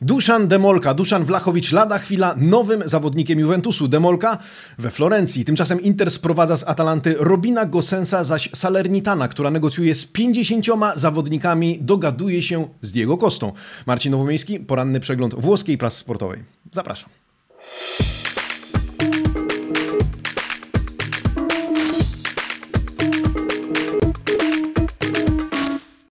Duszan Demolka, Duszan Wlachowicz lada chwila nowym zawodnikiem Juventusu. Demolka we Florencji. Tymczasem Inter sprowadza z Atalanty Robina Gosensa, zaś Salernitana, która negocjuje z 50 zawodnikami, dogaduje się z Diego Kostą. Marcin Nowomiejski, poranny przegląd włoskiej prasy sportowej. Zapraszam.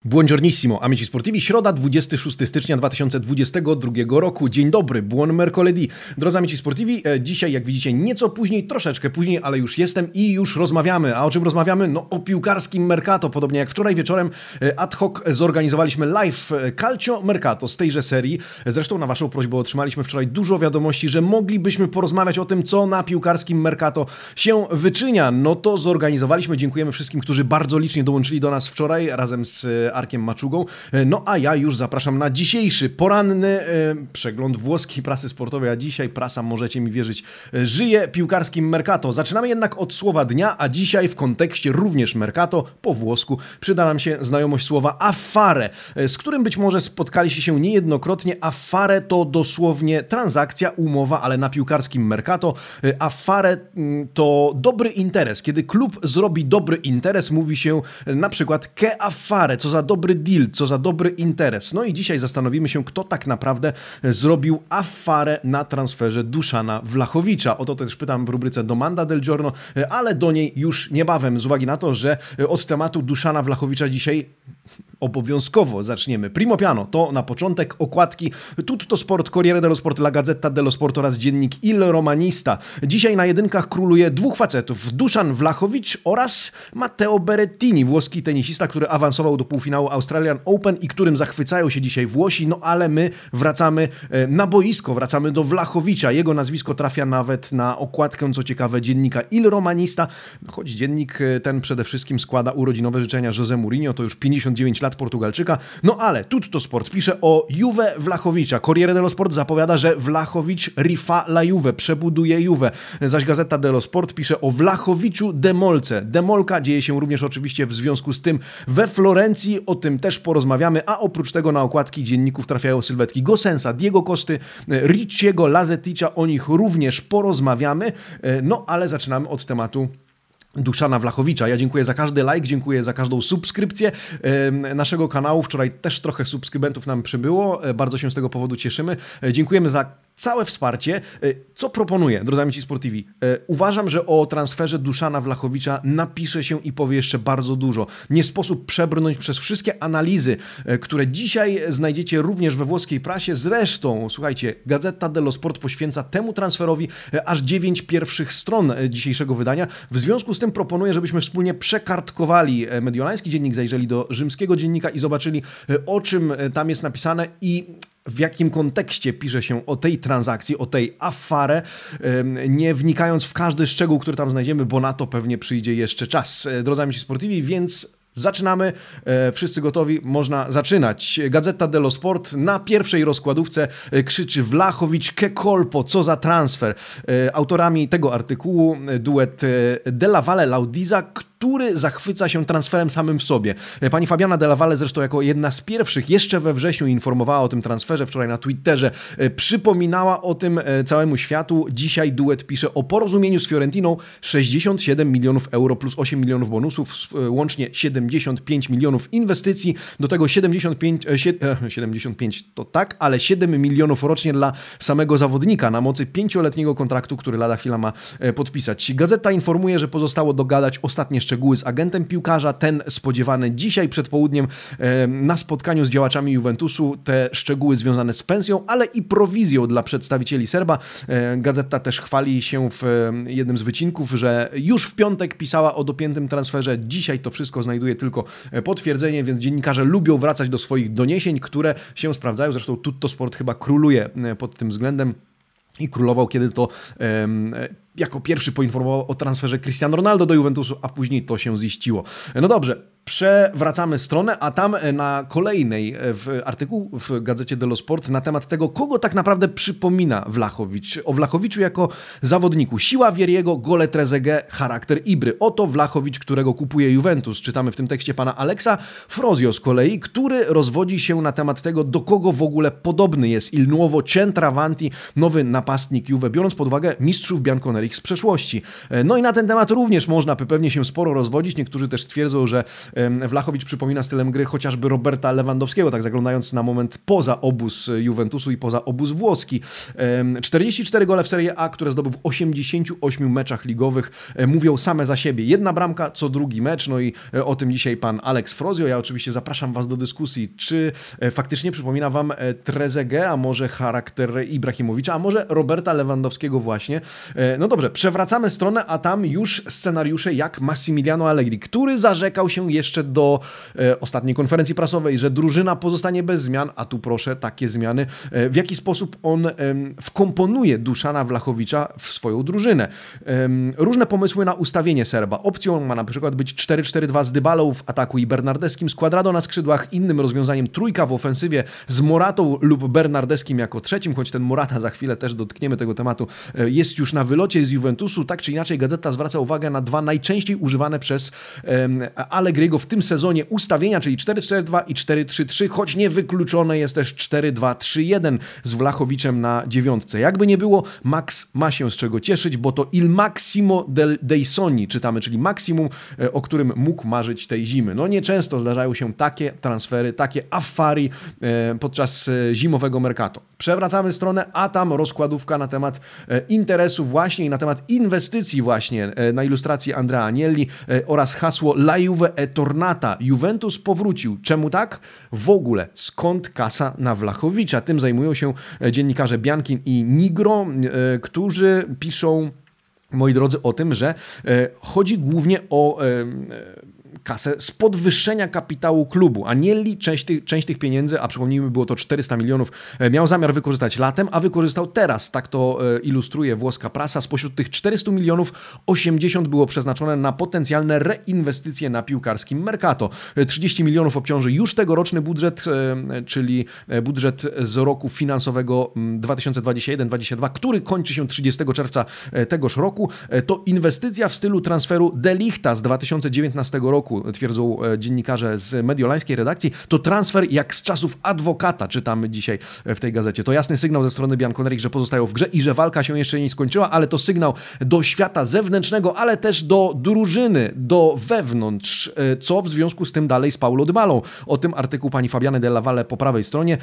Buongiornissimo, amici sportivi, środa 26 stycznia 2022 roku. Dzień dobry, buon mercoledì. Drodzy amici sportivi, e, dzisiaj jak widzicie nieco później, troszeczkę później, ale już jestem i już rozmawiamy. A o czym rozmawiamy? No o piłkarskim Mercato, podobnie jak wczoraj wieczorem e, ad hoc zorganizowaliśmy live e, Calcio Mercato z tejże serii. Zresztą na waszą prośbę otrzymaliśmy wczoraj dużo wiadomości, że moglibyśmy porozmawiać o tym, co na piłkarskim Mercato się wyczynia. No to zorganizowaliśmy. Dziękujemy wszystkim, którzy bardzo licznie dołączyli do nas wczoraj razem z Arkiem Maczugą. E, no a ja już zapraszam na dzisiejszy poranny e, przegląd włoskiej prasy sportowej, a dzisiaj prasa, możecie mi wierzyć, e, żyje piłkarskim Mercato. Zaczynamy jednak od słowa dnia, a dzisiaj w kontekście również Mercato po włosku przyda nam się znajomość słowa affare, z którym być może spotkaliście się niejednokrotnie. Affare to dosłownie transakcja, umowa, ale na piłkarskim Mercato. Affare mm, to dobry interes. Kiedy klub zrobi dobry interes, mówi się na przykład che affare, co za dobry deal, co za dobry interes. No i dzisiaj zastanowimy się, kto tak naprawdę zrobił afarę na transferze Duszana Wlachowicza. O to też pytam w rubryce Domanda del Giorno, ale do niej już niebawem, z uwagi na to, że od tematu Duszana Wlachowicza dzisiaj obowiązkowo zaczniemy. Primo piano to na początek okładki Tutto Sport, Corriere dello Sport, La Gazzetta dello Sport oraz dziennik Il Romanista. Dzisiaj na jedynkach króluje dwóch facetów, Duszan Wlachowicz oraz Matteo Berettini, włoski tenisista, który awansował do półfinału Australian Open i którym zachwycają się dzisiaj Włosi, no ale my wracamy e, na boisko, wracamy do Wlachowicza. Jego nazwisko trafia nawet na okładkę, co ciekawe, dziennika Il Romanista, choć dziennik e, ten przede wszystkim składa urodzinowe życzenia Jose Mourinho, to już 59 lat Portugalczyka. No ale Tutto Sport pisze o Juve Wlachowicza. Corriere dello Sport zapowiada, że Wlachowicz rifa la Juve, przebuduje Juve. Zaś Gazeta dello Sport pisze o Wlachowiczu Demolce. Demolka dzieje się również oczywiście w związku z tym we Florencji, o tym też porozmawiamy, a oprócz tego na okładki dzienników trafiają sylwetki Gosensa, Diego Kosty, Ricciego, Lazeticza, o nich również porozmawiamy. No ale zaczynamy od tematu Duszana Wlachowicza. Ja dziękuję za każdy like, dziękuję za każdą subskrypcję naszego kanału. Wczoraj też trochę subskrybentów nam przybyło, e, bardzo się z tego powodu cieszymy. E, dziękujemy za całe wsparcie. E, co proponuję, drodzy amici sportivi? Uważam, że o transferze Duszana Wlachowicza napisze się i powie jeszcze bardzo dużo. Nie sposób przebrnąć przez wszystkie analizy, które dzisiaj znajdziecie również we włoskiej prasie. Zresztą, słuchajcie, Gazeta dello Sport poświęca temu transferowi aż dziewięć pierwszych stron dzisiejszego wydania. W związku z tym proponuję, żebyśmy wspólnie przekartkowali e, mediolański dziennik, zajrzeli do rzymskiego dziennika i zobaczyli, e, o czym e, tam jest napisane i w jakim kontekście pisze się o tej transakcji, o tej afarę, nie wnikając w każdy szczegół, który tam znajdziemy, bo na to pewnie przyjdzie jeszcze czas. Drodzy amici sportivi, więc Zaczynamy. E, wszyscy gotowi, można zaczynać. Gazeta dello Sport na pierwszej rozkładówce e, krzyczy Wlachowicz Kekolpo, co za transfer. E, autorami tego artykułu duet Della Valle Laudiza, który zachwyca się transferem samym w sobie. Pani Fabiana Della Valle zresztą jako jedna z pierwszych jeszcze we wrześniu informowała o tym transferze, wczoraj na Twitterze przypominała o tym całemu światu. Dzisiaj duet pisze o porozumieniu z Fiorentiną 67 milionów euro plus 8 milionów bonusów, łącznie 70 75 milionów inwestycji, do tego 75, 75 e, e, to tak, ale 7 milionów rocznie dla samego zawodnika na mocy pięcioletniego kontraktu, który lada chwila ma e, podpisać. Gazeta informuje, że pozostało dogadać ostatnie szczegóły z agentem piłkarza, ten spodziewany dzisiaj przed południem na spotkaniu z działaczami Juventusu, te szczegóły związane z pensją, ale i prowizją dla przedstawicieli Serba. Gazeta też chwali się w jednym z wycinków, że już w piątek pisała o dopiętym transferze, dzisiaj to wszystko znajduje tylko e, potwierdzenie, więc dziennikarze lubią wracać do swoich doniesień, które się sprawdzają. Zresztą Tutto Sport chyba króluje e, pod tym względem i królował, kiedy to um, jako pierwszy poinformował o transferze Cristiano Ronaldo do Juventusu, a później to się ziściło. No dobrze, Przewracamy stronę, a tam e, na kolejnej e, w artykuł w gazecie Delo Sport na temat tego, kogo tak naprawdę przypomina Wlachowicz. O Wlachowiczu jako zawodniku. Siła Wieriego, gole Trezege, charakter Ibry. Oto Wlachowicz, którego kupuje Juventus. Czytamy w tym tekście pana Aleksa Frozio z kolei, który rozwodzi się na temat tego, do kogo w ogóle podobny jest Il Nuovo Centravanti, nowy napastnik Juve, biorąc pod uwagę mistrzów Bianconerich z przeszłości. E, no i na ten temat również można pewnie się sporo rozwodzić. Niektórzy też twierdzą, że Wlachowicz przypomina stylem gry chociażby Roberta Lewandowskiego, tak zaglądając na moment poza obóz Juventusu i poza obóz włoski. 44 gole w Serie A, które zdobył w 88 meczach ligowych, e, mówią same za siebie. Jedna bramka co drugi mecz, no i e, o tym dzisiaj pan Alex Frozio. Ja oczywiście zapraszam was do dyskusji, czy e, faktycznie przypomina wam Trezege, a może charakter Ibrahimowicza, a może Roberta Lewandowskiego właśnie. No dobrze, przewracamy stronę, a tam już scenariusze jak Massimiliano Allegri, który zarzekał się jeszcze do e, ostatniej konferencji prasowej, że drużyna pozostanie bez zmian, a tu proszę takie zmiany. E, w jaki sposób on wkomponuje Duszana Wlachowicza w swoją drużynę? Różne pomysły na ustawienie Serba. Opcją ma na przykład być 4-4-2 z Dybalą w ataku i Bernardeskim, z Quadrado na skrzydłach, innym rozwiązaniem trójka w ofensywie z Moratą lub Bernardeskim jako trzecim, choć ten Morata za chwilę też dotkniemy tego tematu, e, jest już na wylocie z Juventusu. Tak czy inaczej gazeta zwraca uwagę na dwa najczęściej używane przez Allegriego w tym sezonie ustawienia, czyli 4-4-2 i 4-3-3, choć niewykluczone jest też 4-2-3-1 z Wlachowiczem na dziewiątce. Jakby nie było, Max ma się z czego cieszyć, bo to il maximo del, dei sogni czytamy, czyli maksimum, e, o którym mógł marzyć tej zimy. No nieczęsto zdarzają się takie transfery, takie afari e, podczas e, zimowego mercato. Przewracamy stronę, a tam rozkładówka na temat interesu właśnie i na temat inwestycji właśnie na ilustracji Andrea Agnelli oraz hasło La Juve e Tornata. Juventus powrócił. Czemu tak? W ogóle skąd kasa na Wlachowicza? Tym zajmują się e, dziennikarze Biankin i Nigro, e, którzy piszą moi drodzy, o tym, że e, chodzi głównie o kasę z podwyższenia kapitału klubu. Anielli część tych, część tych pieniędzy, a przypomnijmy, było to 400 milionów, e, miał zamiar wykorzystać latem, a wykorzystał teraz. Tak to e, ilustruje włoska prasa. Spośród tych 400 milionów 80 było przeznaczone na potencjalne reinwestycje na piłkarskim Mercato. 30 e, milionów obciąży już tegoroczny budżet, czyli budżet z roku finansowego 2021-2022, mm, który kończy się 30 czerwca tegoż roku. To inwestycja w stylu transferu Delichta z 2019 roku twierdzą e, dziennikarze z mediolańskiej redakcji, to transfer jak z czasów adwokata, czytamy dzisiaj e, w tej gazecie. To jasny sygnał ze strony Bianconeri, że pozostają w grze i że walka się jeszcze nie skończyła, ale to sygnał do świata zewnętrznego, ale też do drużyny, do wewnątrz, e, co w związku z tym dalej z Paulo Dybalą. O tym artykuł pani Fabiany Della Valle po prawej stronie.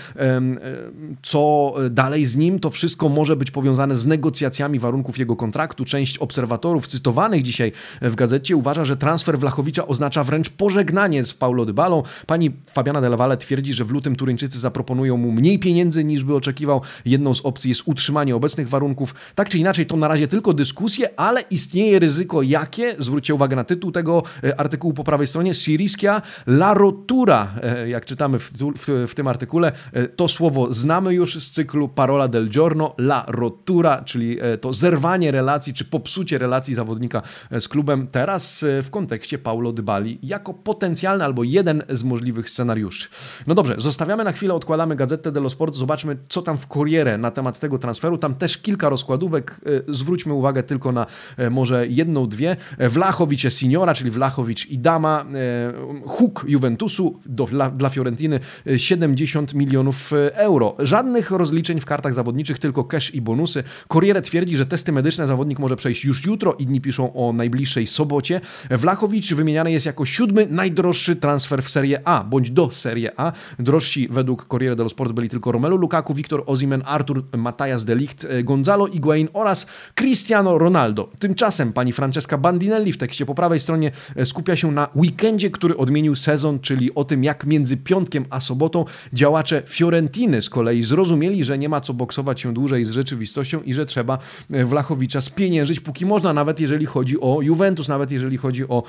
Co dalej z nim, to wszystko może być powiązane z negocjacjami warunków jego kontraktu. Część obserwatorów cytowanych dzisiaj w gazecie uważa, że transfer Wlachowicza oznacza wręcz pożegnanie z Paulo Dybalą. Pani Fabiana Della Valle twierdzi, że w lutym Turyńczycy zaproponują mu mniej pieniędzy niż by oczekiwał. Jedną z opcji jest utrzymanie obecnych warunków. Tak czy inaczej, to na razie tylko dyskusje, ale istnieje ryzyko jakie? Zwróćcie uwagę na tytuł tego e, artykułu po prawej stronie. Siriskia la rotura, e, jak czytamy w, w, w tym artykule. E, to słowo znamy już z cyklu Parola del Giorno, la rotura, czyli to zerwanie relacji, czy popsucie relacji zawodnika z klubem. Teraz w kontekście Paulo Dybali jako potencjalny albo jeden z możliwych scenariuszy. No dobrze, zostawiamy na chwilę, odkładamy Gazetę dello Sport, zobaczmy co tam w Corriere na temat tego transferu. Tam też kilka rozkładówek, e, zwróćmy uwagę tylko na e, może jedną, dwie. E, Wlachowicz Signora, czyli Wlachowicz i Dama, huk Juventusu do, dla, dla Fiorentiny 70 milionów euro. Żadnych rozliczeń w kartach zawodniczych, tylko cash i bonusy. Corriere twierdzi, że testy medyczne zawodnik może przejść już jutro, inni piszą o najbliższej sobocie. Wlachowicz wymieniany jest jak jako siódmy najdroższy transfer w Serie A, bądź do Serie A. Drożsi według Corriere dello Sport byli tylko Romelu Lukaku, Victor Ozimen, Artur Matajas de Ligt, e, Gonzalo Higuain oraz Cristiano Ronaldo. Tymczasem pani Francesca Bandinelli w tekście po prawej stronie e, skupia się na weekendzie, który odmienił sezon, czyli o tym, jak między piątkiem a sobotą działacze Fiorentiny z kolei zrozumieli, że nie ma co boksować się dłużej z rzeczywistością i że trzeba e, Wlachowicza spieniężyć, póki można, nawet jeżeli chodzi o Juventus, nawet jeżeli chodzi o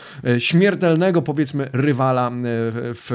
śmiertelność powiedzmy rywala e, w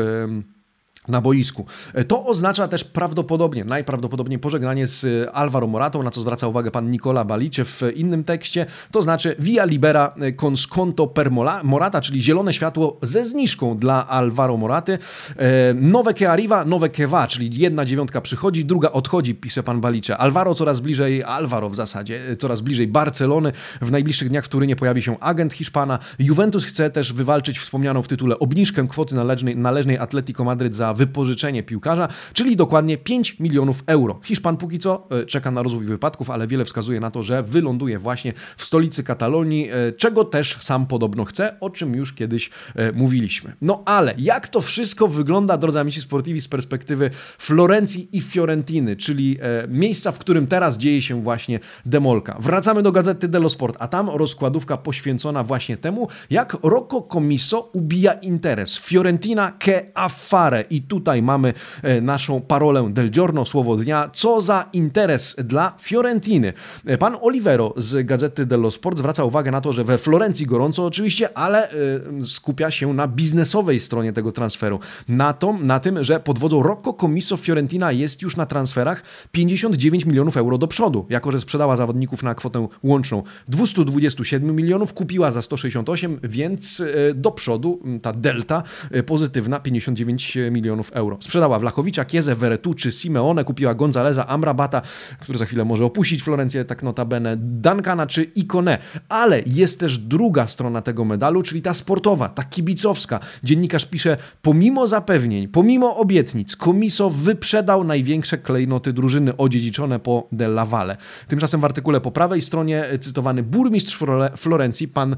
na boisku. To oznacza też prawdopodobnie, najprawdopodobniej pożegnanie z Alvaro Moratą, na co zwraca uwagę pan Nicola Balicie w innym tekście, to znaczy via libera con sconto per Morata, czyli zielone światło ze zniżką dla Alvaro Moraty. E, nowe que arriva, nowe que va, czyli jedna dziewiątka przychodzi, druga odchodzi, pisze pan Balicze. Alvaro coraz bliżej, Alvaro w zasadzie, e, coraz bliżej Barcelony. W najbliższych dniach w Turynie pojawi się agent Hiszpana. Juventus chce też wywalczyć wspomnianą w tytule obniżkę kwoty należnej, należnej Atletico Madryt za wypożyczenie piłkarza, czyli dokładnie 5 milionów euro. Hiszpan póki co e, czeka na rozwój wypadków, ale wiele wskazuje na to, że wyląduje właśnie w stolicy Katalonii, e, czego też sam podobno chce, o czym już kiedyś e, mówiliśmy. No ale jak to wszystko wygląda, drodzy amici sportivi, z perspektywy Florencji i Fiorentiny, czyli miejsca, w którym teraz dzieje się właśnie demolka. Wracamy do gazety dello Sport, a tam rozkładówka poświęcona właśnie temu, jak Rocco Commisso ubija interes. Fiorentina che affare i tutaj mamy e, naszą parolę del giorno, słowo dnia. Co za interes dla Fiorentiny. E, pan Olivero z Gazety dello Sport zwraca uwagę na to, że we Florencji gorąco oczywiście, ale e, skupia się na biznesowej stronie tego transferu. Na, to, na tym, że pod wodzą Rocco Commisso Fiorentina jest już na transferach 59 milionów euro do przodu, jako że sprzedała zawodników na kwotę łączną 227 milionów, kupiła za 168, więc do przodu ta delta pozytywna 59 milionów milionów euro. Sprzedała Wlachowicza, Kiezę, Veretuczy, Simeone, kupiła Gonzaleza, Amrabata, który za chwilę może opuścić Florencję, tak notabene, Duncana czy Ikone. Ale jest też druga strona tego medalu, czyli ta sportowa, ta kibicowska. Dziennikarz pisze, pomimo zapewnień, pomimo obietnic, Komiso wyprzedał największe klejnoty drużyny odziedziczone po Della Valle. Tymczasem w artykule po prawej stronie cytowany burmistrz Florencji, pan e,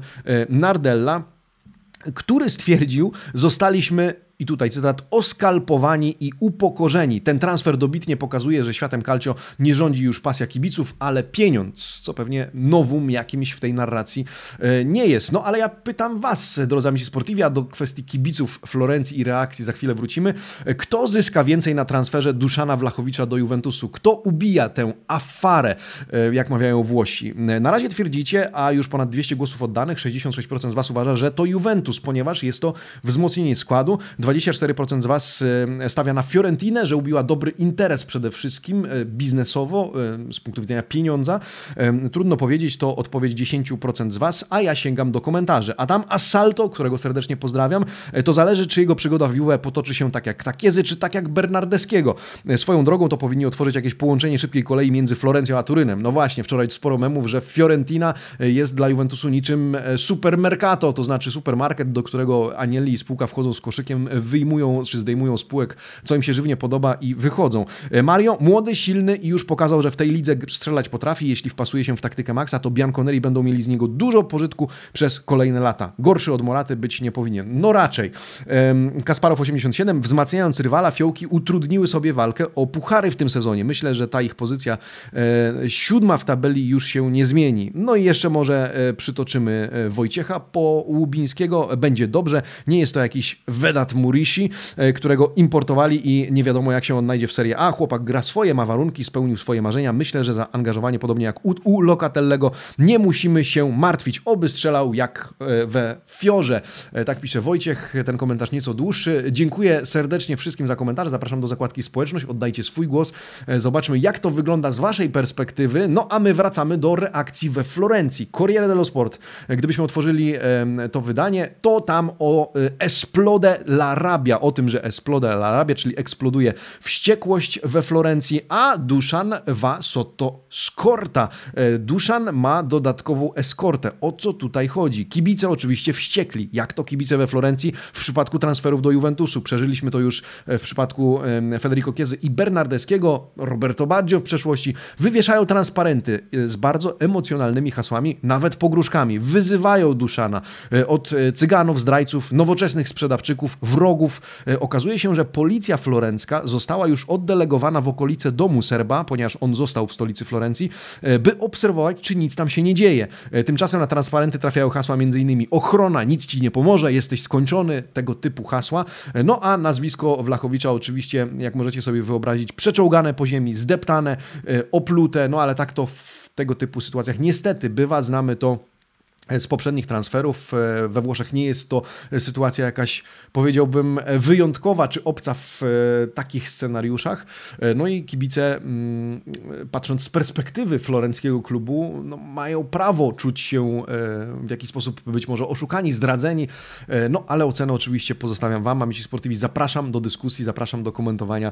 Nardella, który stwierdził, zostaliśmy i tutaj cytat, oskalpowani i upokorzeni. Ten transfer dobitnie pokazuje, że światem calcio nie rządzi już pasja kibiców, ale pieniądz, co pewnie nowum jakimś w tej narracji e, nie jest. No ale ja pytam Was, drodzy amici sportivi, a do kwestii kibiców Florencji i reakcji za chwilę wrócimy. Kto zyska więcej na transferze Duszana Wlachowicza do Juventusu? Kto ubija tę afarę, e, jak mawiają Włosi? Na razie twierdzicie, a już ponad 200 głosów oddanych, 66% z Was uważa, że to Juventus, ponieważ jest to wzmocnienie składu. 24% z Was e, stawia na Fiorentinę, że ubiła dobry interes przede wszystkim e, biznesowo, e, z punktu widzenia pieniądza. Trudno powiedzieć, to odpowiedź 10% z Was, a ja sięgam do komentarzy. Adam Assalto, którego serdecznie pozdrawiam, to zależy, czy jego przygoda w Juve potoczy się tak jak Takiezy, czy tak jak Bernardeskiego. Swoją drogą to powinni otworzyć jakieś połączenie szybkiej kolei między Florencją a Turynem. No właśnie, wczoraj sporo memów, że Fiorentina jest dla Juventusu niczym supermercato, to znaczy supermarket, do którego Anieli i spółka wchodzą z koszykiem wyjmują czy zdejmują spółek, co im się żywnie podoba i wychodzą. E, Mario, młody, silny i już pokazał, że w tej lidze strzelać potrafi. Jeśli wpasuje się w taktykę Maxa, to Bianconeri będą mieli z niego dużo pożytku przez kolejne lata. Gorszy od Moraty być nie powinien. No raczej. Kasparow 87, wzmacniając rywala, fiołki utrudniły sobie walkę o puchary w tym sezonie. Myślę, że ta ich pozycja e, siódma w tabeli już się nie zmieni. No i jeszcze może e, przytoczymy Wojciecha po Łubińskiego. Będzie dobrze. Nie jest to jakiś Vedat Murishi, e, którego importowali i nie wiadomo jak się on znajdzie w Serie A. Chłopak gra swoje, ma warunki, spełnił swoje marzenia. Myślę, że za angażowanie, podobnie jak u, u Locatellego, nie musimy się martwić. Oby strzelał jak e, we Fiorze. E, tak pisze Wojciech, ten komentarz nieco dłuższy. Dziękuję serdecznie wszystkim za komentarz. Zapraszam do zakładki społeczność, oddajcie swój głos. Zobaczmy, jak to wygląda z Waszej perspektywy. No a my wracamy do reakcji we Florencji. Corriere dello Sport. Gdybyśmy otworzyli to wydanie, to tam o Esplode la Rabia, o tym, że Esplode la Rabia, czyli eksploduje wściekłość we Florencji, a Duszan va sotto scorta. E, Duszan ma dodatkową eskortę. O co tutaj chodzi? Kibice oczywiście wściekli. Jak to kibice we Florencji w przypadku transferów do Juventusu? Przeżyliśmy to już e, w przypadku Federico Chiesa i Bernardeskiego, Roberto Baggio w przeszłości. Wywieszają transparenty e, z bardzo emocjonalnymi hasłami, nawet pogróżkami. Wyzywają Duszana od cyganów, zdrajców, nowoczesnych sprzedawczyków, wrogów. E, okazuje się, że policja florencka została już oddelegowana w okolice domu Serba, ponieważ on został w stolicy Florencji, e, by obserwować, czy nic tam się nie dzieje. E, tymczasem na transparenty trafiają hasła m.in. ochrona, nic ci nie pomoże, jesteś skończony, tego typu hasła. No a nazwisko Wlachowicza oczywiście, jak możecie sobie wyobrazić, przeczołgane po ziemi, zdeptane, oplute, no ale tak to w tego typu sytuacjach niestety bywa, znamy to z poprzednich transferów. E, we Włoszech nie jest to sytuacja jakaś, powiedziałbym, wyjątkowa czy obca w e, takich scenariuszach. E, no i kibice, mm, patrząc z perspektywy florenckiego klubu, no, mają prawo czuć się w jakiś sposób być może oszukani, zdradzeni. No ale ocenę oczywiście pozostawiam Wam, Amici Sportivi. Zapraszam do dyskusji, zapraszam do komentowania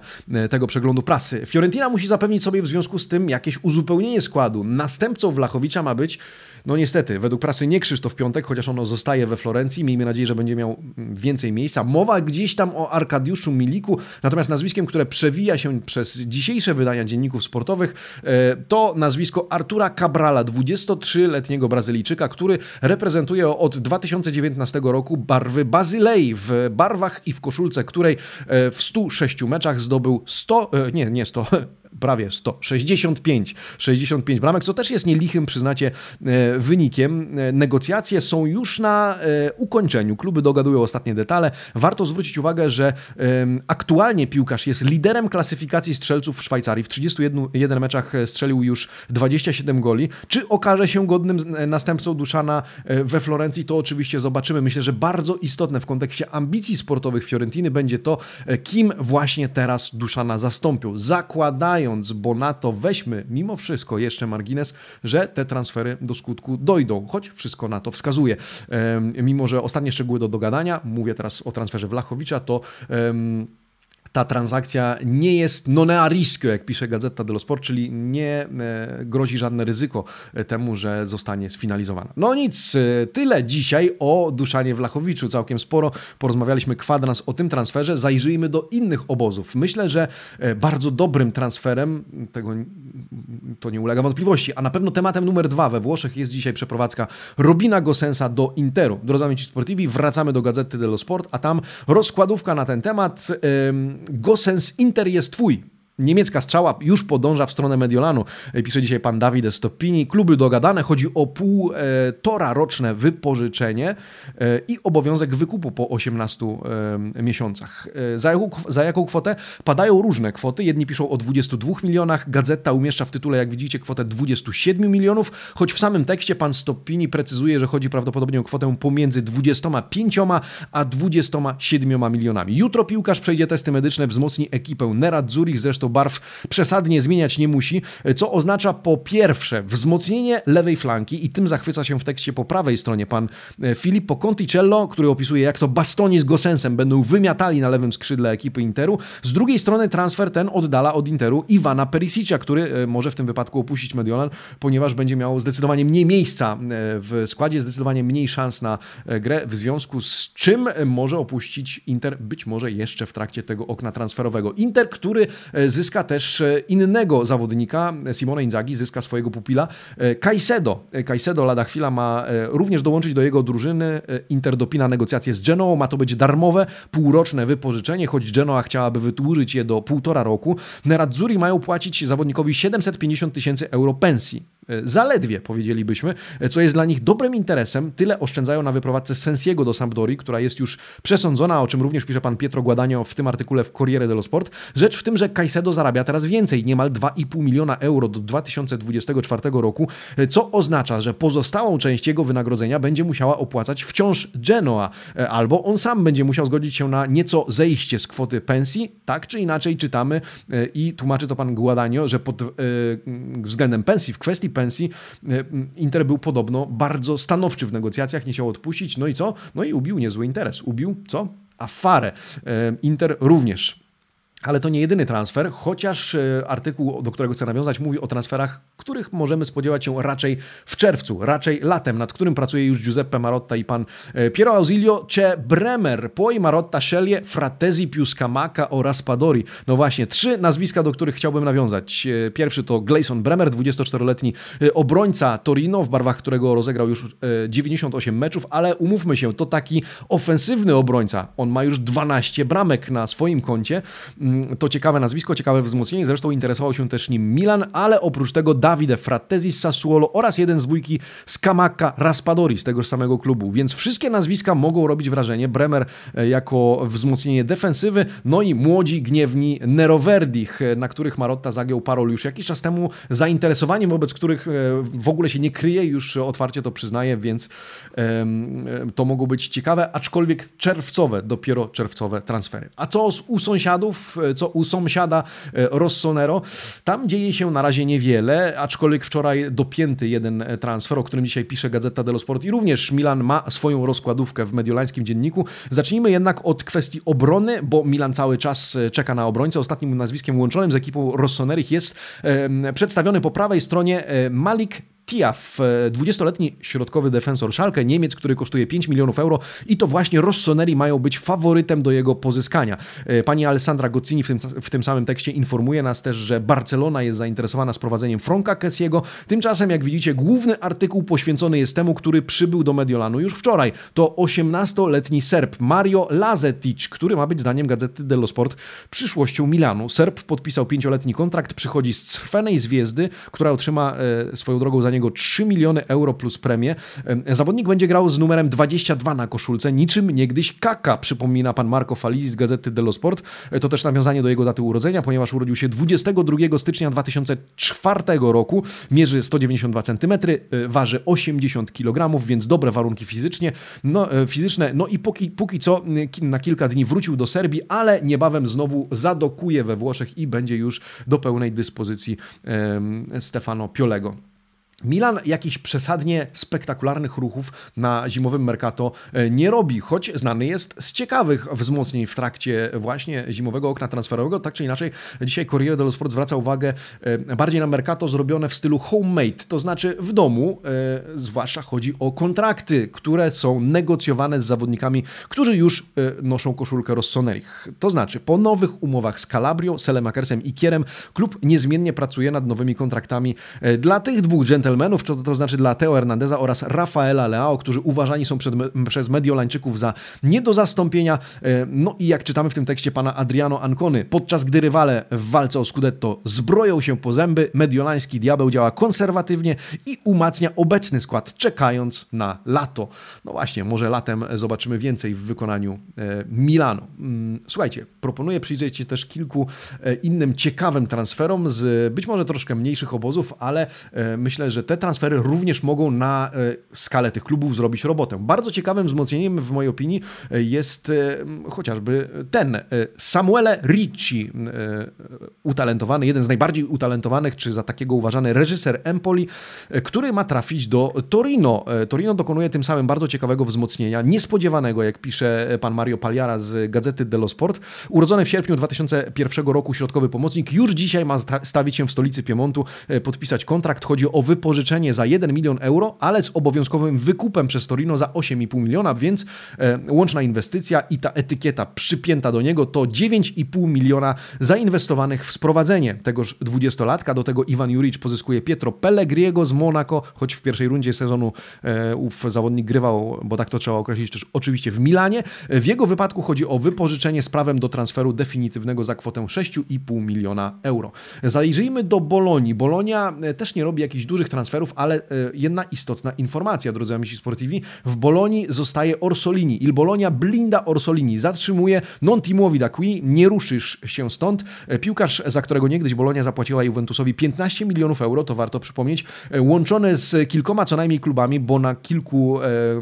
tego przeglądu prasy. Fiorentina musi zapewnić sobie w związku z tym jakieś uzupełnienie składu. Następcą Wlachowicza ma być no niestety, według prasy nie Krzysztof Piątek, chociaż ono zostaje we Florencji. Miejmy nadzieję, że będzie miał więcej miejsca. Mowa gdzieś tam o Arkadiuszu Miliku, natomiast nazwiskiem, które przewija się przez dzisiejsze wydania dzienników sportowych, e, to nazwisko Artura Cabrala, 23-letniego Brazylijczyka, który reprezentuje od 2019 roku barwy Bazylei w barwach i w koszulce, której e, w 106 meczach zdobył 100, e, nie, nie 100, prawie 100, 65, 65 bramek, co też jest nielichym, przyznacie, e, wynikiem. E, negocjacje są już na e, ukończeniu. Kluby dogadują ostatnie detale. Warto zwrócić uwagę, że aktualnie piłkarz jest liderem klasyfikacji strzelców w Szwajcarii. W 31 meczach strzelił już 27 goli. Czy okaże się godnym następcą Duszana we Florencji, to oczywiście zobaczymy. Myślę, że bardzo istotne w kontekście ambicji sportowych Fiorentiny będzie to, kim właśnie teraz Duszana zastąpił. Zakładają bo na to weźmy mimo wszystko jeszcze margines, że te transfery do skutku dojdą, choć wszystko na to wskazuje. Mimo, że ostatnie szczegóły do dogadania, mówię teraz o transferze Wlachowicza, to ta transakcja nie jest non a rischio, jak pisze Gazeta dello Sport, czyli nie e, grozi żadne ryzyko e, temu, że zostanie sfinalizowana. No nic, e, tyle dzisiaj o Duszanie Wlachowiczu, całkiem sporo. Porozmawialiśmy kwadrans o tym transferze, zajrzyjmy do innych obozów. Myślę, że bardzo dobrym transferem, tego to nie ulega wątpliwości, a na pewno tematem numer dwa we Włoszech jest dzisiaj przeprowadzka Robina Gosensa do Interu. Drodzy amici sportivi, wracamy do Gazety dello Sport, a tam rozkładówka na ten temat. Gosens Inter jest twój. Niemiecka strzała już podąża w stronę Mediolanu, pisze dzisiaj pan Dawid Stoppini. Kluby dogadane, chodzi o półtora roczne wypożyczenie e, i obowiązek wykupu po 18 e, miesiącach. E, za jaką, za jaką kwotę? Padają różne kwoty. Jedni piszą o 22 milionach, Gazeta umieszcza w tytule, jak widzicie, kwotę 27 milionów, choć w samym tekście pan Stoppini precyzuje, że chodzi prawdopodobnie o kwotę pomiędzy 25 a 27 milionami. Jutro piłkarz przejdzie testy medyczne, wzmocni ekipę Nerad Zurich, zresztą barw przesadnie zmieniać nie musi, co oznacza po pierwsze wzmocnienie lewej flanki i tym zachwyca się w tekście po prawej stronie pan e, Filippo Conticello, który opisuje jak to Bastoni z Gosensem będą wymiatali na lewym skrzydle ekipy Interu. Z drugiej strony transfer ten oddala od Interu Iwana Perisicia, który e, może w tym wypadku opuścić Mediolan, ponieważ będzie miał zdecydowanie mniej miejsca e, w składzie, zdecydowanie mniej szans na grę, w związku z czym może opuścić Inter być może jeszcze w trakcie tego okna transferowego. Inter, który zyska też e, innego zawodnika, Simone Inzaghi, zyska swojego pupila, e, Caicedo. E, Caicedo lada chwila ma również dołączyć do jego drużyny. Inter dopina negocjacje z Genoą, ma to być darmowe, półroczne wypożyczenie, choć Genoa chciałaby wydłużyć je do półtora roku. Nerazzurri mają płacić zawodnikowi 750 tysięcy euro pensji. E, zaledwie, powiedzielibyśmy, e, co jest dla nich dobrym interesem. Tyle oszczędzają na wyprowadzce Sensiego do Sampdori, która jest już przesądzona, o czym również pisze pan Pietro Guadagno w tym artykule w Corriere dello Sport. Rzecz w tym, że Caicedo zarabia teraz więcej, niemal 2,5 miliona euro do 2024 roku, e, co oznacza, że pozostałą część jego wynagrodzenia będzie musiała opłacać wciąż Genoa, albo on sam będzie musiał zgodzić się na nieco zejście z kwoty pensji. Tak czy inaczej czytamy i tłumaczy to pan Guadagno, że pod względem pensji, w kwestii pensji, e, Inter był podobno bardzo stanowczy w negocjacjach, nie chciał odpuścić. No i co? No i ubił niezły interes. Ubił co? Afarę. E, Inter również ale to nie jedyny transfer, chociaż e, artykuł, do którego chcę nawiązać, mówi o transferach, których możemy spodziewać się raczej w czerwcu, raczej latem, nad którym pracuje już Giuseppe Marotta i pan e, Piero Ausilio, Cze Bremer, poi Marotta Scelie, Fratesi più Scamacca oraz Padori. No właśnie, trzy nazwiska, do których chciałbym nawiązać. E, pierwszy to Gleison Bremer, 24-letni obrońca Torino, w barwach którego rozegrał już 98 meczów, ale umówmy się, to taki ofensywny obrońca. On ma już 12 bramek na swoim koncie to ciekawe nazwisko, ciekawe wzmocnienie. Zresztą interesował się też nim Milan, ale oprócz tego Davide Frattesi z Sassuolo oraz jeden z dwójki z Kamaka Raspadori z tego samego klubu. Więc wszystkie nazwiska mogą robić wrażenie. Bremer e, jako wzmocnienie defensywy, no i młodzi, gniewni Neroverdich, e, na których Marotta zagiął parol już jakiś czas temu. Zainteresowaniem, wobec których e, w ogóle się nie kryje, już otwarcie to przyznaję, więc to mogą być ciekawe, aczkolwiek czerwcowe, dopiero czerwcowe transfery. A co u sąsiadów, co u sąsiada Rossonero? Tam dzieje się na razie niewiele, aczkolwiek wczoraj dopięty jeden transfer, o którym dzisiaj pisze Gazeta dello Sport i również Milan ma swoją rozkładówkę w mediolańskim dzienniku. Zacznijmy jednak od kwestii obrony, bo Milan cały czas e, czeka na obrońcę. Ostatnim nazwiskiem łączonym z ekipą Rossonerich jest e, przedstawiony po prawej stronie e, Malik Tiaf, 20-letni środkowy defensor Schalke, Niemiec, który kosztuje 5 milionów euro i to właśnie Rossoneri mają być faworytem do jego pozyskania. E, pani Alessandra Gozzini w tym, w tym samym tekście informuje nas też, że Barcelona jest zainteresowana sprowadzeniem Franka Kessiego. Tymczasem, jak widzicie, główny artykuł poświęcony jest temu, który przybył do Mediolanu już wczoraj. To 18-letni Serb Mario Lazetic, który ma być zdaniem Gazety dello Sport przyszłością Milanu. Serb podpisał pięcioletni kontrakt, przychodzi z Crwenej Zwiezdy, która otrzyma e, swoją drogą za niego niego 3 miliony euro plus premię. Zawodnik będzie grał z numerem 22 na koszulce, niczym niegdyś Kaka, przypomina pan Marco Falisi z gazety dello Sport. E, to też nawiązanie do jego daty urodzenia, ponieważ urodził się 22 stycznia 2004 roku, mierzy 192 cm, e, waży 80 kg, więc dobre warunki fizycznie, no, e, fizyczne. No i póki, póki co na kilka dni wrócił do Serbii, ale niebawem znowu zadokuje we Włoszech i będzie już do pełnej dyspozycji Stefano Piolego. Milan jakichś przesadnie spektakularnych ruchów na zimowym Mercato e, nie robi, choć znany jest z ciekawych wzmocnień w trakcie właśnie zimowego okna transferowego. Tak czy inaczej, dzisiaj Corriere dello Sport zwraca uwagę e, bardziej na Mercato zrobione w stylu homemade, to znaczy w domu, e, zwłaszcza chodzi o kontrakty, które są negocjowane z zawodnikami, którzy już noszą koszulkę Rossonerich. To znaczy, po nowych umowach z Calabrio, Selemakersem i Kierem, klub niezmiennie pracuje nad nowymi kontraktami dla tych dwóch dżentelmenów, dżentelmenów, to, to znaczy dla Teo Hernandeza oraz Rafaela Leao, którzy uważani są przed, przez Mediolańczyków za nie do zastąpienia. E, no i jak czytamy w tym tekście pana Adriano Ancony, podczas gdy rywale w walce o Scudetto zbroją się po zęby, mediolański diabeł działa konserwatywnie i umacnia obecny skład, czekając na lato. No właśnie, może latem zobaczymy więcej w wykonaniu e, Milano. Mm, słuchajcie, proponuję przyjrzeć się też kilku e, innym ciekawym transferom z być może troszkę mniejszych obozów, ale myślę, że że te transfery również mogą na e, skalę tych klubów zrobić robotę. Bardzo ciekawym wzmocnieniem w mojej opinii e, jest e, chociażby ten Samuele Ricci, utalentowany, jeden z najbardziej utalentowanych, czy za takiego uważany reżyser Empoli, który ma trafić do Torino. Torino dokonuje tym samym bardzo ciekawego wzmocnienia, niespodziewanego, jak pisze pan Mario Pagliara z Gazety dello Sport. Urodzony w sierpniu 2001 roku środkowy pomocnik już dzisiaj ma stawić się w stolicy Piemontu, podpisać kontrakt. Chodzi o wypożyczenie wypożyczenie za 1 milion euro, ale z obowiązkowym wykupem przez Torino za 8,5 miliona, więc e, łączna inwestycja i ta etykieta przypięta do niego to 9,5 miliona zainwestowanych w sprowadzenie tegoż 20-latka. Do tego Iwan Juric pozyskuje Pietro Pellegriego z Monaco, choć w pierwszej rundzie sezonu e, ów zawodnik grywał, bo tak to trzeba określić też oczywiście w Milanie. W jego wypadku chodzi o wypożyczenie z prawem do transferu definitywnego za kwotę 6,5 miliona euro. Zajrzyjmy do Bolonii. Bolonia e, też nie robi jakichś dużych transferów, ale e, jedna istotna informacja, drodzy amici sportivi. W Bolonii zostaje Orsolini. Il Bolonia blinda Orsolini. Zatrzymuje non ti muovi da qui, nie ruszysz się stąd. E, piłkarz, za którego niegdyś Bolonia zapłaciła Juventusowi 15 milionów euro, to warto przypomnieć, e, łączone z kilkoma co najmniej klubami, bo na kilku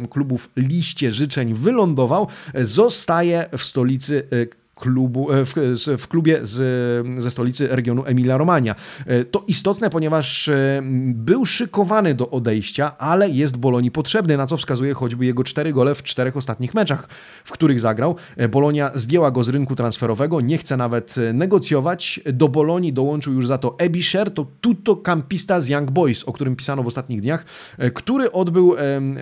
klubów liście życzeń wylądował, zostaje w stolicy klubu, e, w, w klubie z, ze stolicy regionu Emilia-Romagna. E, to istotne, ponieważ e, był szykowany do odejścia, ale jest Bolonii potrzebny, na co wskazuje choćby jego cztery gole w czterech ostatnich meczach, w których zagrał. Bolonia zdjęła go z rynku transferowego, nie chce nawet negocjować. Do Bolonii dołączył już za to Ebisher, to tutto campista z Young Boys, o którym pisano w ostatnich dniach, który odbył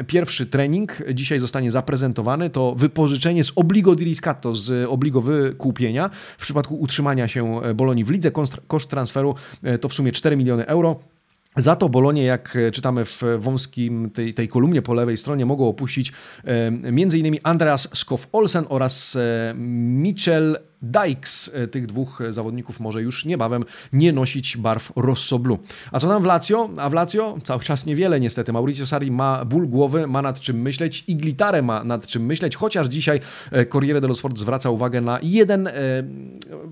pierwszy trening. Dzisiaj zostanie zaprezentowany. To wypożyczenie z obligo di z obligo wy kupienia. W przypadku utrzymania się Bolonii w lidze koszt transferu e, to w sumie 4 miliony euro. Za to Bolonie, jak czytamy w wąskim tej, tej kolumnie po lewej stronie, mogą opuścić e, m.in. Andreas Skoff-Olsen oraz e, Mitchell Dykes, e, tych dwóch zawodników może już niebawem nie nosić barw Rossoblu. A co nam w Lazio? A w Lazio cały czas niewiele niestety. Mauricio Sarri ma ból głowy, ma nad czym myśleć i Glitarę ma nad czym myśleć, chociaż dzisiaj e, Corriere dello Sport zwraca uwagę na jeden e,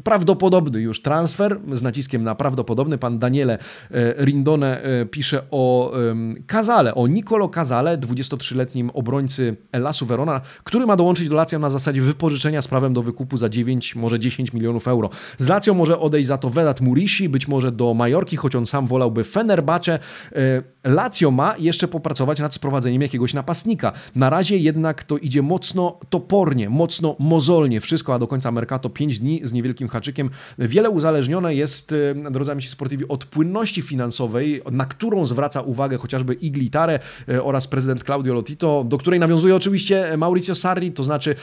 prawdopodobny już transfer, z naciskiem na prawdopodobny. Pan Daniele e, Rindone e, pisze o e, Kazale, o Nicolo Kazale, 23-letnim obrońcy Lasu Verona, który ma dołączyć do Lazio na zasadzie wypożyczenia z prawem do wykupu za 9 może 10 milionów euro. Z Lazio może odejść za to Vedat Murishi, być może do Majorki, choć on sam wolałby Fenerbahce. E, Lazio ma jeszcze popracować nad sprowadzeniem jakiegoś napastnika. Na razie jednak to idzie mocno topornie, mocno mozolnie. Wszystko, a do końca Mercato 5 dni z niewielkim haczykiem. Wiele uzależnione jest, e, drodzy amici sportivi, od płynności finansowej, na którą zwraca uwagę chociażby Iglitare e, oraz prezydent Claudio Lotito, do której nawiązuje oczywiście Mauricio Sarri, to znaczy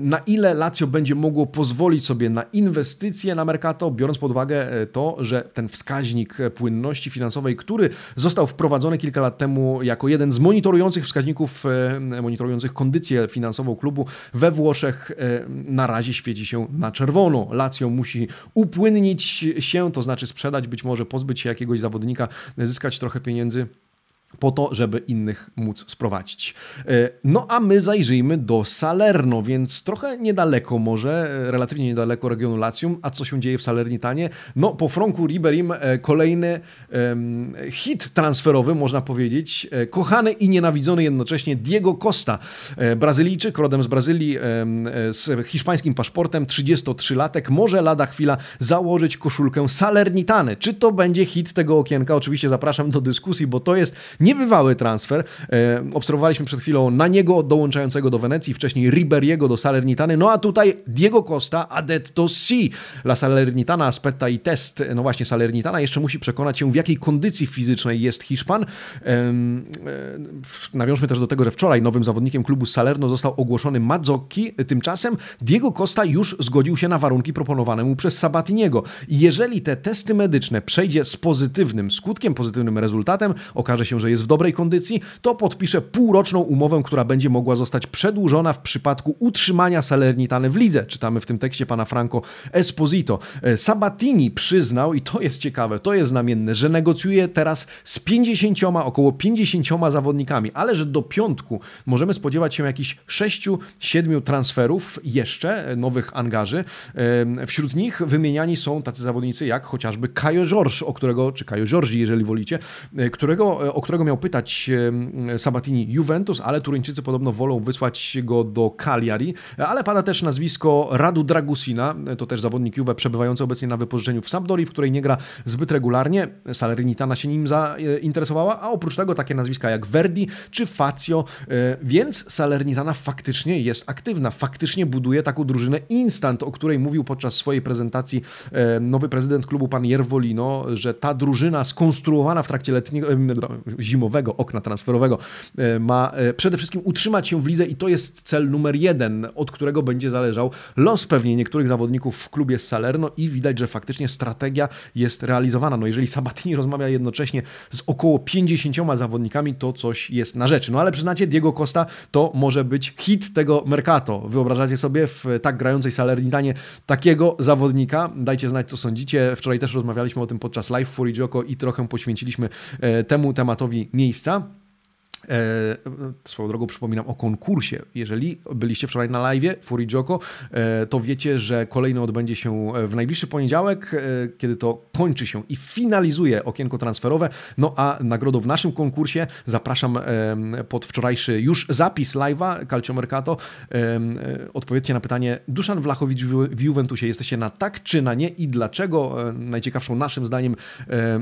na ile Lazio będzie mogło pozwolić sobie na inwestycje na Mercato, biorąc pod uwagę e, to, że ten wskaźnik płynności finansowej, który został wprowadzony kilka lat temu jako jeden z monitorujących wskaźników, e, monitorujących kondycję finansową klubu we Włoszech, e, na razie świeci się na czerwono. Lazio musi upłynnić się, to znaczy sprzedać, być może pozbyć się jakiegoś zawodnika, zyskać trochę pieniędzy po to, żeby innych móc sprowadzić. E, no a my zajrzyjmy do Salerno, więc trochę niedaleko może, e, relatywnie niedaleko regionu Latium. A co się dzieje w Salernitanie? No po Franku Riberim e, kolejny um, hit transferowy, można powiedzieć. Kochany i nienawidzony jednocześnie Diego Costa, Brazylijczyk, rodem z Brazylii, z hiszpańskim paszportem, 33-latek, może lada chwila założyć koszulkę Salernitany. Czy to będzie hit tego okienka? Oczywiście zapraszam do dyskusji, bo to jest Niebywały transfer. E, obserwowaliśmy przed chwilą na niego dołączającego do Wenecji, wcześniej Riberiego do Salernitany, no a tutaj Diego Costa, adetto si. La Salernitana aspetta i test. No właśnie, Salernitana jeszcze musi przekonać się, w jakiej kondycji fizycznej jest Hiszpan. E, nawiążmy też do tego, że wczoraj nowym zawodnikiem klubu Salerno został ogłoszony Mazzocchi. Tymczasem Diego Costa już zgodził się na warunki proponowane mu przez Sabatiniego. Jeżeli te testy medyczne przejdzie z pozytywnym skutkiem, pozytywnym rezultatem, okaże się, że że jest w dobrej kondycji, to podpisze półroczną umowę, która będzie mogła zostać przedłużona w przypadku utrzymania Salernitany w lidze. Czytamy w tym tekście pana Franco Esposito. E, Sabatini przyznał, i to jest ciekawe, to jest znamienne, że negocjuje teraz z 50, około 50 zawodnikami, ale że do piątku możemy spodziewać się jakichś 6-7 transferów jeszcze, e, nowych angaży. E, wśród nich wymieniani są tacy zawodnicy jak chociażby Kajo George, o którego, czy Kajo George, jeżeli wolicie, którego, o którego którego miał pytać Sabatini Juventus, ale Turyńczycy podobno wolą wysłać go do Cagliari, ale pada też nazwisko Radu Dragusina, to też zawodnik Juve przebywający obecnie na wypożyczeniu w Sampdori, w której nie gra zbyt regularnie. Salernitana się nim zainteresowała, a oprócz tego takie nazwiska jak Verdi czy Fazio, e, więc Salernitana faktycznie jest aktywna, faktycznie buduje taką drużynę instant, o której mówił podczas swojej prezentacji e, nowy prezydent klubu pan Jervolino, że ta drużyna skonstruowana w trakcie letniego, zimowego okna transferowego e, ma e, przede wszystkim utrzymać się w lidze i to jest cel numer jeden, od którego będzie zależał los pewnie niektórych zawodników w klubie Salerno i widać, że faktycznie strategia jest realizowana. No jeżeli Sabatini rozmawia jednocześnie z około 50 zawodnikami, to coś jest na rzeczy. No ale przyznacie, Diego Costa to może być hit tego Mercato. Wyobrażacie sobie w tak grającej Salernitanie takiego zawodnika? Dajcie znać, co sądzicie. Wczoraj też rozmawialiśmy o tym podczas live Furijoko i trochę poświęciliśmy e, temu tematowi miejsca. E, swoją drogą przypominam o konkursie. Jeżeli byliście wczoraj na live Fury Joko, e, to wiecie, że kolejny odbędzie się w najbliższy poniedziałek, e, kiedy to kończy się i finalizuje okienko transferowe. No a nagrodą w naszym konkursie zapraszam pod wczorajszy już zapis live'a Calcio Mercato. Odpowiedzcie na pytanie Duszan Wlachowicz w Juventusie. Jesteście na tak czy na nie i dlaczego? Najciekawszą naszym zdaniem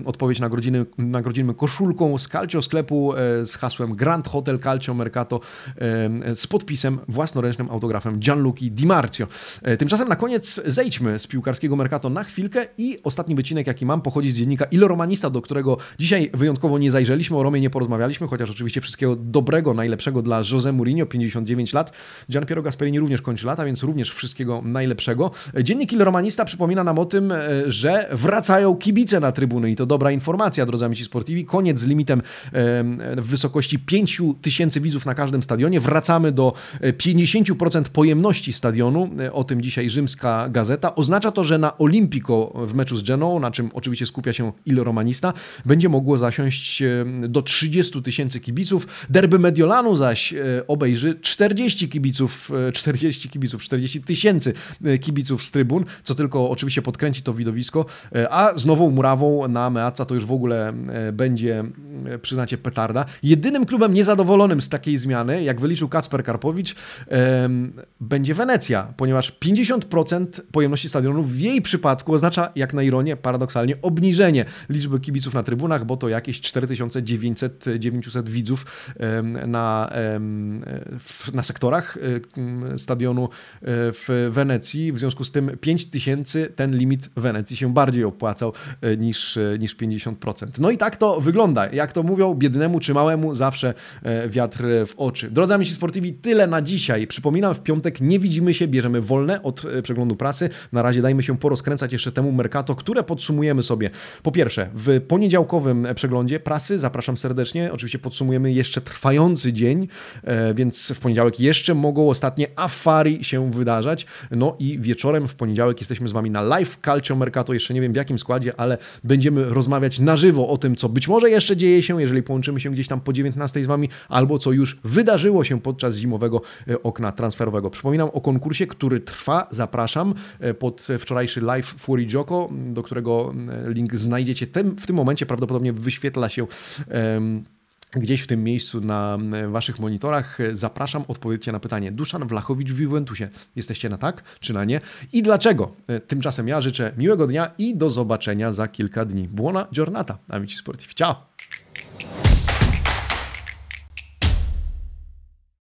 odpowiedź nagrodzimy, nagrodzimy koszulką z Calcio sklepu z hasłem Grand Hotel Calcio Mercato z podpisem własnoręcznym autografem Gianluki Di Marzio. Tymczasem na koniec zejdźmy z piłkarskiego Mercato na chwilkę i ostatni wycinek, jaki mam, pochodzi z dziennika Il Romanista, do którego dzisiaj wyjątkowo nie zajrzeliśmy, o Romie nie porozmawialiśmy, chociaż oczywiście wszystkiego dobrego, najlepszego dla Jose Mourinho, 59 lat. Gian Piero Gasperini również kończy lata, więc również wszystkiego najlepszego. Dziennik Il Romanista przypomina nam o tym, e, że wracają kibice na trybuny i to dobra informacja, drodzy amici sportivi. Koniec z limitem w wysokości 5 tysięcy widzów na każdym stadionie. Wracamy do 50% e, pojemności stadionu. E, o tym dzisiaj rzymska gazeta. Oznacza to, że na Olimpico w meczu z Genoą, na czym oczywiście skupia się Il Romanista, będzie mogło zasiąść do 30 tysięcy kibiców. Derby Mediolanu zaś obejrzy 40 kibiców, 40 kibiców, 40 tysięcy kibiców z trybun, co tylko oczywiście podkręci to widowisko, e, a z nową murawą na Meaca to już w ogóle e, będzie, e, przyznacie, petarda. Jedynym klubem niezadowolonym z takiej zmiany, jak wyliczył Kacper Karpowicz, będzie Wenecja, ponieważ 50% pojemności stadionu w jej przypadku oznacza, jak na ironię, paradoksalnie, obniżenie liczby kibiców na trybunach, bo to jakieś 4900-900 widzów na, na sektorach stadionu w Wenecji. W związku z tym 5000 ten limit Wenecji się bardziej opłacał e, niż, e, niż 50%. No i tak to wygląda. Jak to mówią, biednemu czy małemu zawsze e, wiatr w oczy. Drodzy amici sportivi, tyle na dzisiaj. Przypominam, w piątek nie widzimy się, bierzemy wolne od przeglądu prasy. Na razie dajmy się porozkręcać jeszcze temu Mercato, które podsumujemy sobie. Po pierwsze, w poniedziałkowym przeglądzie prasy zapraszam serdecznie. Oczywiście podsumujemy jeszcze trwający dzień, więc w poniedziałek jeszcze mogą ostatnie afari się wydarzać. No i wieczorem w poniedziałek jesteśmy z Wami na live Calcio Mercato, jeszcze nie wiem w jakim składzie, ale będziemy rozmawiać na żywo o tym, co być może jeszcze dzieje się, jeżeli połączymy się gdzieś tam po 19 z Wami, albo co już wydarzyło się podczas zimowego e, okna transferowego. Przypominam o konkursie, który trwa, zapraszam e, pod wczorajszy live Fury Joko, do którego link znajdziecie w tym momencie, prawdopodobnie wyświetla się gdzieś w tym miejscu na waszych monitorach. Zapraszam, odpowiedzcie na pytanie. Duszan Wlachowicz w Juventusie. Jesteście na tak czy na nie? I dlaczego? E, tymczasem ja życzę miłego dnia i do zobaczenia za kilka dni. Buona giornata, amici sportivi. Ciao!